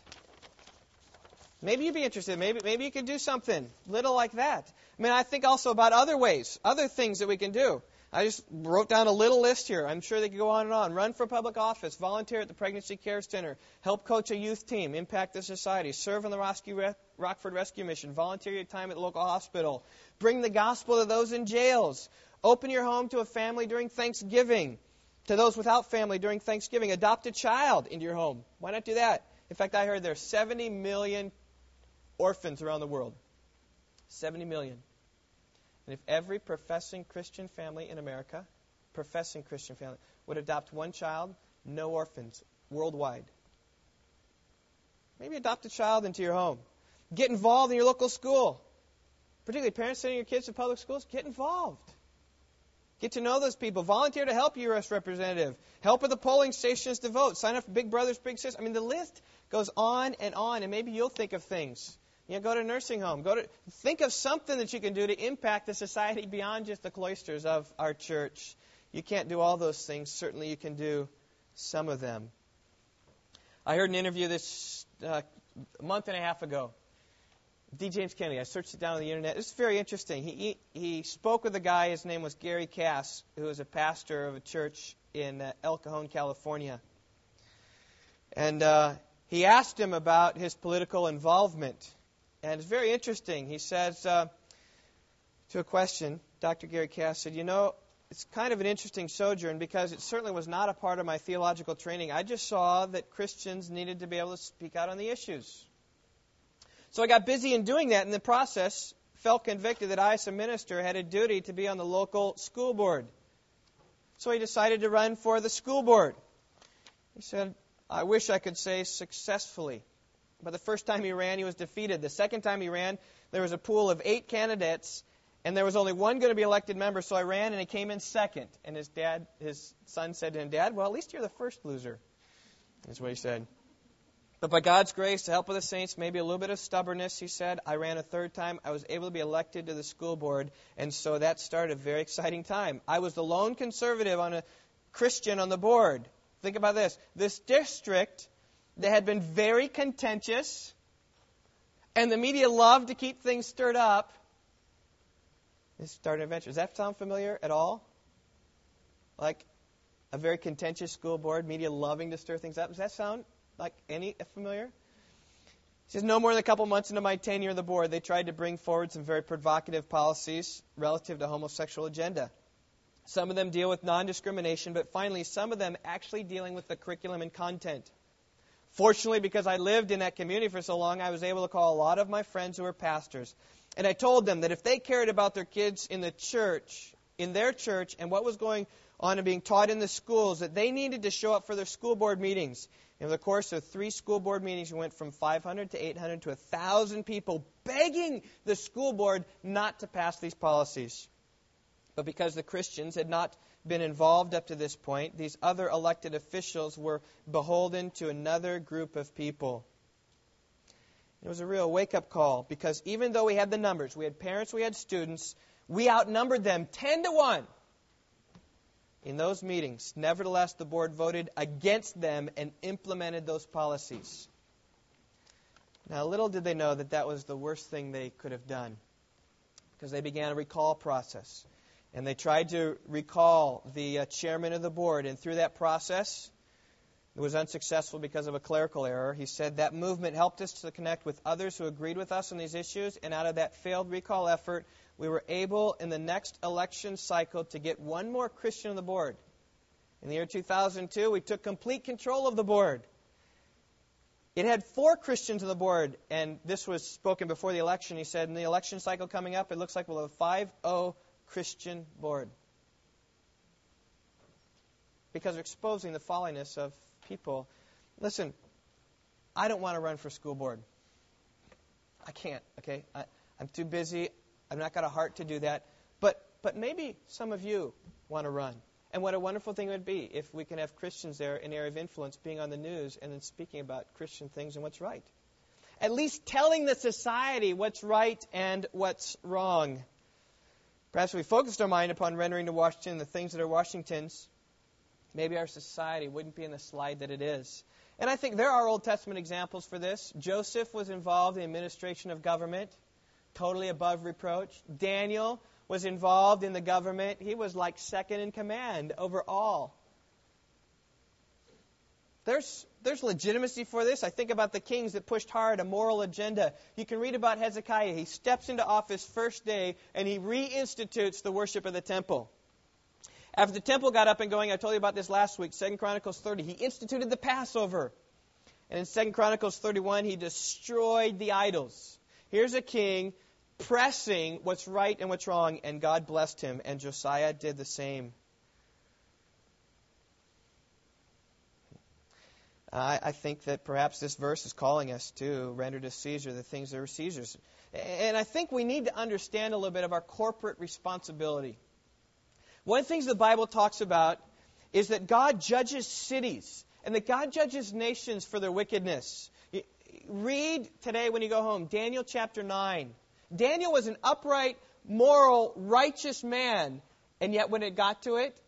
Maybe you'd be interested. Maybe, maybe you could do something little like that. I mean, I think also about other ways, other things that we can do. I just wrote down a little list here. I'm sure they could go on and on. Run for public office, volunteer at the Pregnancy Care Center, help coach a youth team, impact the society, serve in the Rockford Rescue Mission, volunteer your time at the local hospital, bring the gospel to those in jails, open your home to a family during Thanksgiving, to those without family during Thanksgiving, adopt a child into your home. Why not do that? In fact, I heard there are 70 million orphans around the world. 70 million. And if every professing Christian family in America, professing Christian family, would adopt one child, no orphans worldwide. Maybe adopt a child into your home. Get involved in your local school. Particularly parents sending your kids to public schools, get involved. Get to know those people. Volunteer to help your U.S. representative. Help at the polling stations to vote. Sign up for Big Brothers Big Sisters. I mean, the list goes on and on, and maybe you'll think of things you know, go to a nursing home. Go to think of something that you can do to impact the society beyond just the cloisters of our church. You can't do all those things. Certainly, you can do some of them. I heard an interview this uh, month and a half ago. D. James Kennedy. I searched it down on the internet. It's very interesting. He, he, he spoke with a guy. His name was Gary Cass, who was a pastor of a church in uh, El Cajon, California. And uh, he asked him about his political involvement. And it's very interesting. He says uh, to a question, Dr. Gary Cass said, You know, it's kind of an interesting sojourn because it certainly was not a part of my theological training. I just saw that Christians needed to be able to speak out on the issues. So I got busy in doing that. In the process, felt convicted that I, as a minister, had a duty to be on the local school board. So he decided to run for the school board. He said, I wish I could say successfully. But the first time he ran, he was defeated. The second time he ran, there was a pool of eight candidates, and there was only one going to be elected member. So I ran, and he came in second. And his dad, his son, said to him, "Dad, well, at least you're the first loser." That's what he said. But by God's grace, the help of the saints, maybe a little bit of stubbornness, he said, I ran a third time. I was able to be elected to the school board, and so that started a very exciting time. I was the lone conservative on a Christian on the board. Think about this. This district they had been very contentious, and the media loved to keep things stirred up. This started an adventure. Does that sound familiar at all? Like a very contentious school board, media loving to stir things up. Does that sound like any familiar? He says, no more than a couple months into my tenure on the board, they tried to bring forward some very provocative policies relative to homosexual agenda. Some of them deal with non discrimination, but finally, some of them actually dealing with the curriculum and content. Fortunately, because I lived in that community for so long, I was able to call a lot of my friends who were pastors. And I told them that if they cared about their kids in the church, in their church, and what was going on and being taught in the schools, that they needed to show up for their school board meetings. In the course of three school board meetings, we went from 500 to 800 to 1,000 people begging the school board not to pass these policies. But because the Christians had not been involved up to this point, these other elected officials were beholden to another group of people. It was a real wake up call because even though we had the numbers, we had parents, we had students, we outnumbered them 10 to 1 in those meetings. Nevertheless, the board voted against them and implemented those policies. Now, little did they know that that was the worst thing they could have done because they began a recall process. And they tried to recall the uh, chairman of the board. And through that process, it was unsuccessful because of a clerical error. He said that movement helped us to connect with others who agreed with us on these issues. And out of that failed recall effort, we were able in the next election cycle to get one more Christian on the board. In the year 2002, we took complete control of the board. It had four Christians on the board, and this was spoken before the election. He said, in the election cycle coming up, it looks like we'll have 5 0 Christian board. because of exposing the folliness of people. Listen, I don't want to run for school board. I can't, okay? I, I'm too busy. I've not got a heart to do that. But, but maybe some of you want to run. And what a wonderful thing it would be if we can have Christians there in area of influence being on the news and then speaking about Christian things and what's right. At least telling the society what's right and what's wrong. Perhaps we focused our mind upon rendering to Washington the things that are Washington's. Maybe our society wouldn't be in the slide that it is. And I think there are Old Testament examples for this. Joseph was involved in the administration of government, totally above reproach. Daniel was involved in the government. He was like second in command over all. There's, there's legitimacy for this. I think about the kings that pushed hard a moral agenda. You can read about Hezekiah. He steps into office first day and he reinstitutes the worship of the temple. After the temple got up and going, I told you about this last week, 2 Chronicles 30, he instituted the Passover. And in 2 Chronicles 31, he destroyed the idols. Here's a king pressing what's right and what's wrong, and God blessed him, and Josiah did the same. I, I think that perhaps this verse is calling us to render to Caesar the things that are Caesar's. And I think we need to understand a little bit of our corporate responsibility. One of the things the Bible talks about is that God judges cities and that God judges nations for their wickedness. Read today when you go home Daniel chapter 9. Daniel was an upright, moral, righteous man, and yet when it got to it,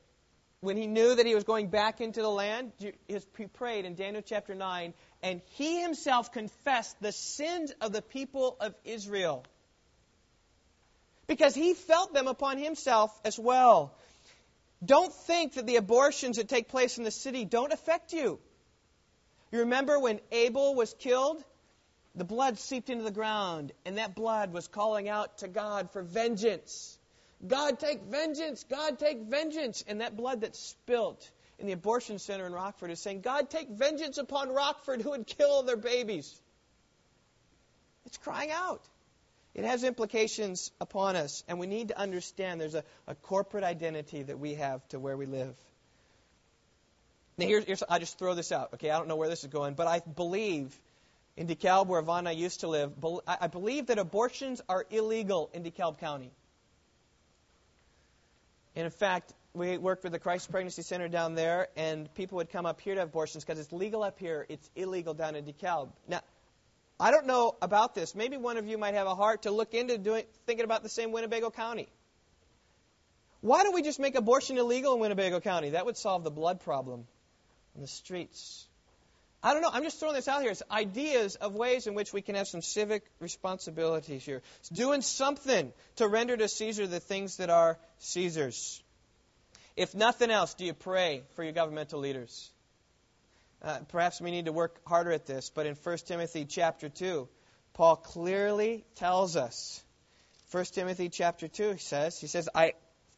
when he knew that he was going back into the land, he prayed in Daniel chapter 9, and he himself confessed the sins of the people of Israel. Because he felt them upon himself as well. Don't think that the abortions that take place in the city don't affect you. You remember when Abel was killed? The blood seeped into the ground, and that blood was calling out to God for vengeance. God, take vengeance! God, take vengeance! And that blood that's spilt in the abortion center in Rockford is saying, God, take vengeance upon Rockford who would kill their babies. It's crying out. It has implications upon us, and we need to understand there's a, a corporate identity that we have to where we live. Now, here's, here's, I'll just throw this out, okay? I don't know where this is going, but I believe in DeKalb, where Yvonne and I used to live, I believe that abortions are illegal in DeKalb County. And in fact, we worked with the Christ Pregnancy Center down there, and people would come up here to have abortions because it's legal up here, it's illegal down in DeKalb. Now, I don't know about this. Maybe one of you might have a heart to look into doing, thinking about the same Winnebago County. Why don't we just make abortion illegal in Winnebago County? That would solve the blood problem in the streets. I don't know. I'm just throwing this out here. It's ideas of ways in which we can have some civic responsibilities here. It's doing something to render to Caesar the things that are Caesar's. If nothing else, do you pray for your governmental leaders? Uh, perhaps we need to work harder at this, but in 1 Timothy chapter 2, Paul clearly tells us. 1 Timothy chapter 2 he says, he says, I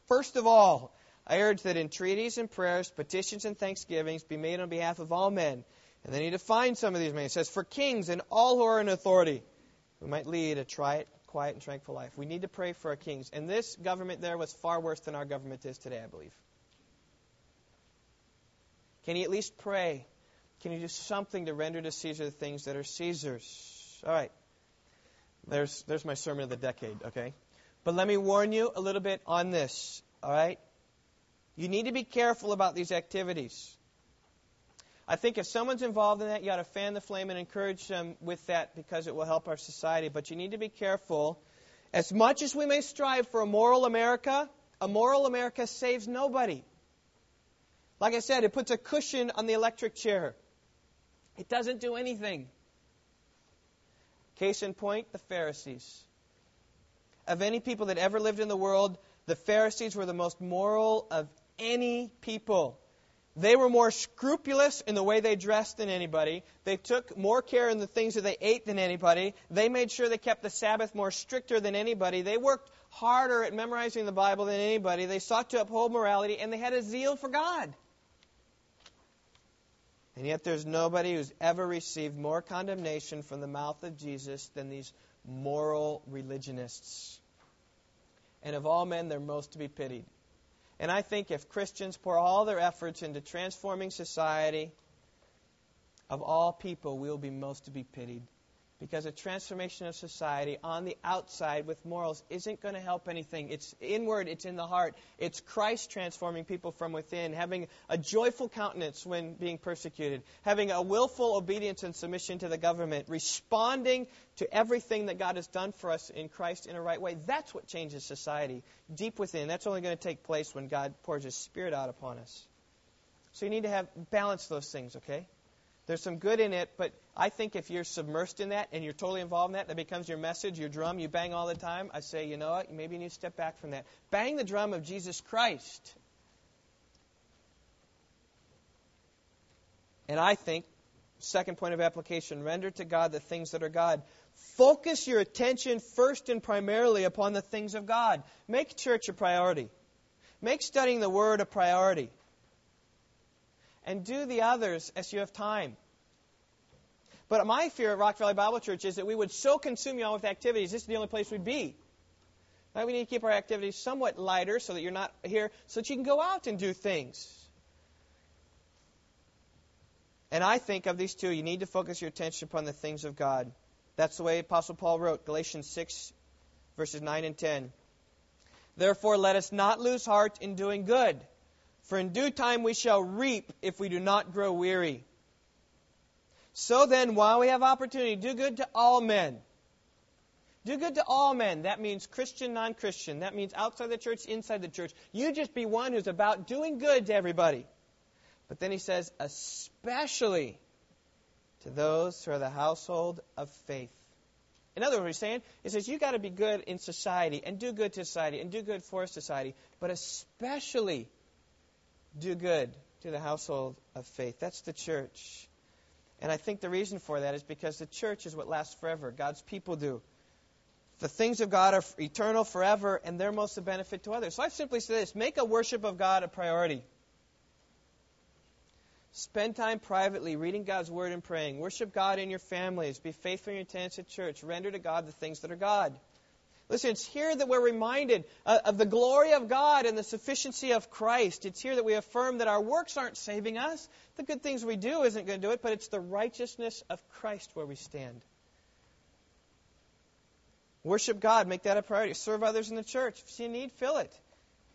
first of all, I urge that entreaties and prayers, petitions and thanksgivings be made on behalf of all men. And then he defines some of these men. He says, for kings and all who are in authority, we might lead a quiet, quiet and tranquil life. We need to pray for our kings. And this government there was far worse than our government is today, I believe. Can you at least pray can you do something to render to Caesar the things that are Caesar's? All right. There's, there's my sermon of the decade, okay? But let me warn you a little bit on this, all right? You need to be careful about these activities. I think if someone's involved in that, you ought to fan the flame and encourage them with that because it will help our society. But you need to be careful. As much as we may strive for a moral America, a moral America saves nobody. Like I said, it puts a cushion on the electric chair. It doesn't do anything. Case in point, the Pharisees. Of any people that ever lived in the world, the Pharisees were the most moral of any people. They were more scrupulous in the way they dressed than anybody. They took more care in the things that they ate than anybody. They made sure they kept the Sabbath more stricter than anybody. They worked harder at memorizing the Bible than anybody. They sought to uphold morality, and they had a zeal for God. And yet there's nobody who's ever received more condemnation from the mouth of Jesus than these moral religionists. And of all men, they're most to be pitied. And I think if Christians pour all their efforts into transforming society, of all people, we will be most to be pitied. Because a transformation of society on the outside with morals isn't going to help anything. It's inward, it's in the heart. It's Christ transforming people from within, having a joyful countenance when being persecuted, having a willful obedience and submission to the government, responding to everything that God has done for us in Christ in a right way. That's what changes society deep within. That's only going to take place when God pours His Spirit out upon us. So you need to have balance those things, okay? There's some good in it, but I think if you're submersed in that and you're totally involved in that, that becomes your message, your drum, you bang all the time. I say, you know what? Maybe you need to step back from that. Bang the drum of Jesus Christ. And I think, second point of application, render to God the things that are God. Focus your attention first and primarily upon the things of God. Make church a priority. Make studying the Word a priority and do the others as you have time. But my fear at Rock Valley Bible Church is that we would so consume you all with activities, this is the only place we'd be. Right? We need to keep our activities somewhat lighter so that you're not here, so that you can go out and do things. And I think of these two, you need to focus your attention upon the things of God. That's the way Apostle Paul wrote, Galatians 6, verses 9 and 10. Therefore, let us not lose heart in doing good for in due time we shall reap if we do not grow weary. So then, while we have opportunity, do good to all men. Do good to all men. That means Christian, non Christian. That means outside the church, inside the church. You just be one who's about doing good to everybody. But then he says, especially to those who are the household of faith. In other words, he's saying, he says, you got to be good in society and do good to society and do good for society, but especially do good to the household of faith. That's the church. And I think the reason for that is because the church is what lasts forever. God's people do. The things of God are eternal forever, and they're most of benefit to others. So I simply say this make a worship of God a priority. Spend time privately reading God's word and praying. Worship God in your families. Be faithful in your attendance at church. Render to God the things that are God. Listen, it's here that we're reminded uh, of the glory of God and the sufficiency of Christ. It's here that we affirm that our works aren't saving us. The good things we do isn't going to do it, but it's the righteousness of Christ where we stand. Worship God, make that a priority. Serve others in the church. If you need, fill it.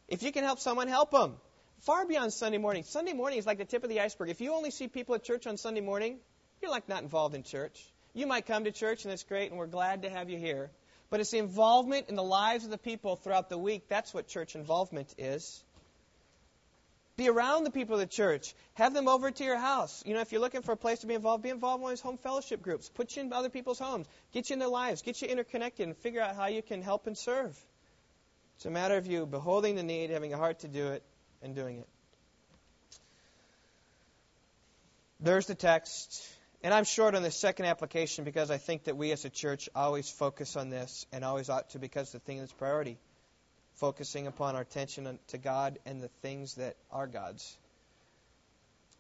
If you can help someone, help them. Far beyond Sunday morning. Sunday morning is like the tip of the iceberg. If you only see people at church on Sunday morning, you're like not involved in church. You might come to church and it's great and we're glad to have you here. But it's the involvement in the lives of the people throughout the week. That's what church involvement is. Be around the people of the church. Have them over to your house. You know, if you're looking for a place to be involved, be involved in one of these home fellowship groups. Put you in other people's homes. Get you in their lives. Get you interconnected and figure out how you can help and serve. It's a matter of you beholding the need, having a heart to do it, and doing it. There's the text. And I'm short on the second application because I think that we as a church always focus on this and always ought to because the thing that's priority. Focusing upon our attention to God and the things that are God's.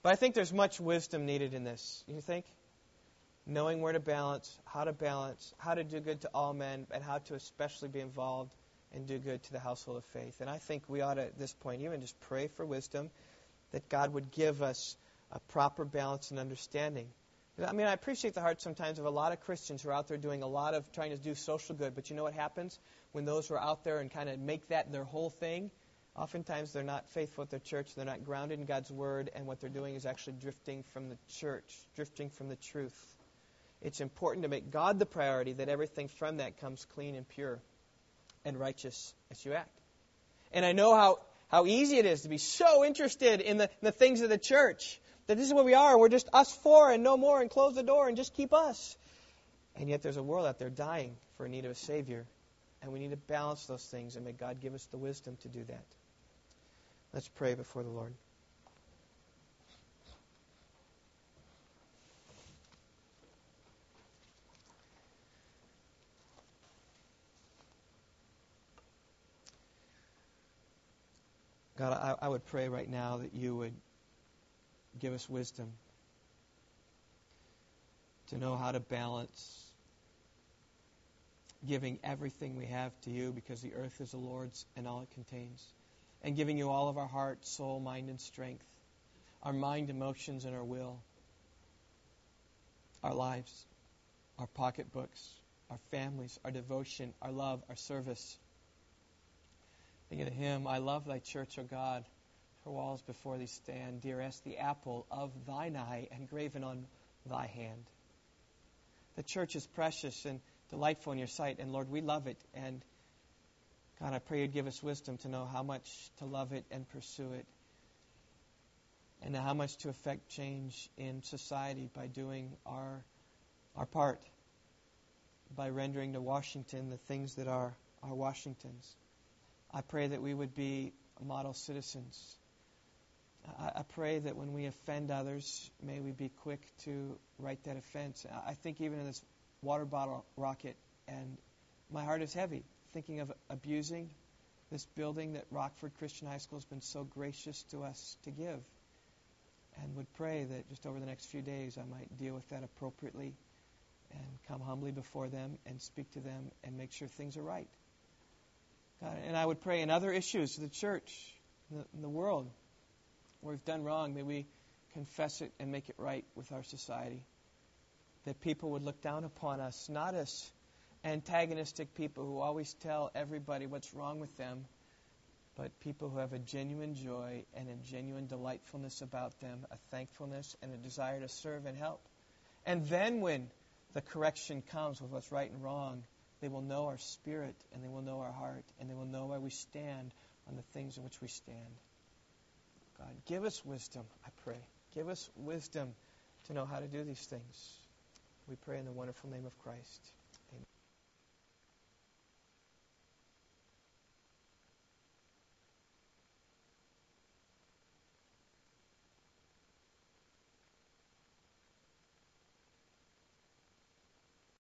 But I think there's much wisdom needed in this. You think? Knowing where to balance, how to balance, how to do good to all men, and how to especially be involved and do good to the household of faith. And I think we ought to, at this point, even just pray for wisdom that God would give us a proper balance and understanding I mean, I appreciate the heart sometimes of a lot of Christians who are out there doing a lot of trying to do social good, but you know what happens when those who are out there and kind of make that their whole thing? Oftentimes they're not faithful at their church, they're not grounded in God's word, and what they're doing is actually drifting from the church, drifting from the truth. It's important to make God the priority that everything from that comes clean and pure and righteous as you act. And I know how, how easy it is to be so interested in the, in the things of the church that this is where we are. We're just us four and no more, and close the door and just keep us. And yet there's a world out there dying for a need of a Savior. And we need to balance those things, and may God give us the wisdom to do that. Let's pray before the Lord. God, I, I would pray right now that you would give us wisdom to know how to balance giving everything we have to you because the earth is the Lord's and all it contains. and giving you all of our heart, soul, mind, and strength, our mind, emotions, and our will, our lives, our pocketbooks, our families, our devotion, our love, our service. Think of the hymn, I love thy church, O God. Walls before thee stand, dearest, the apple of thine eye, engraven on thy hand. The church is precious and delightful in your sight, and Lord, we love it. And God, I pray you'd give us wisdom to know how much to love it and pursue it, and how much to affect change in society by doing our our part, by rendering to Washington the things that are are Washington's. I pray that we would be model citizens. I, pray that when we offend others, may we be quick to right that offense. I think even in this water bottle rocket, and my heart is heavy thinking of abusing this building that Rockford Christian High School has been so gracious to us to give. And would pray that just over the next few days I might deal with that appropriately and come humbly before them and speak to them and make sure things are right. God, and I would pray in other issues the church, the, the world, where we've done wrong, may we confess it and make it right with our society. That people would look down upon us, not as antagonistic people who always tell everybody what's wrong with them, but people who have a genuine joy and a genuine delightfulness about them, a thankfulness and a desire to serve and help. And then when the correction comes with what's right and wrong, they will know our spirit and they will know our heart and they will know where we stand on the things in which we stand. God, give us wisdom, I pray. Give us wisdom to know how to do these things. We pray in the wonderful name of Christ.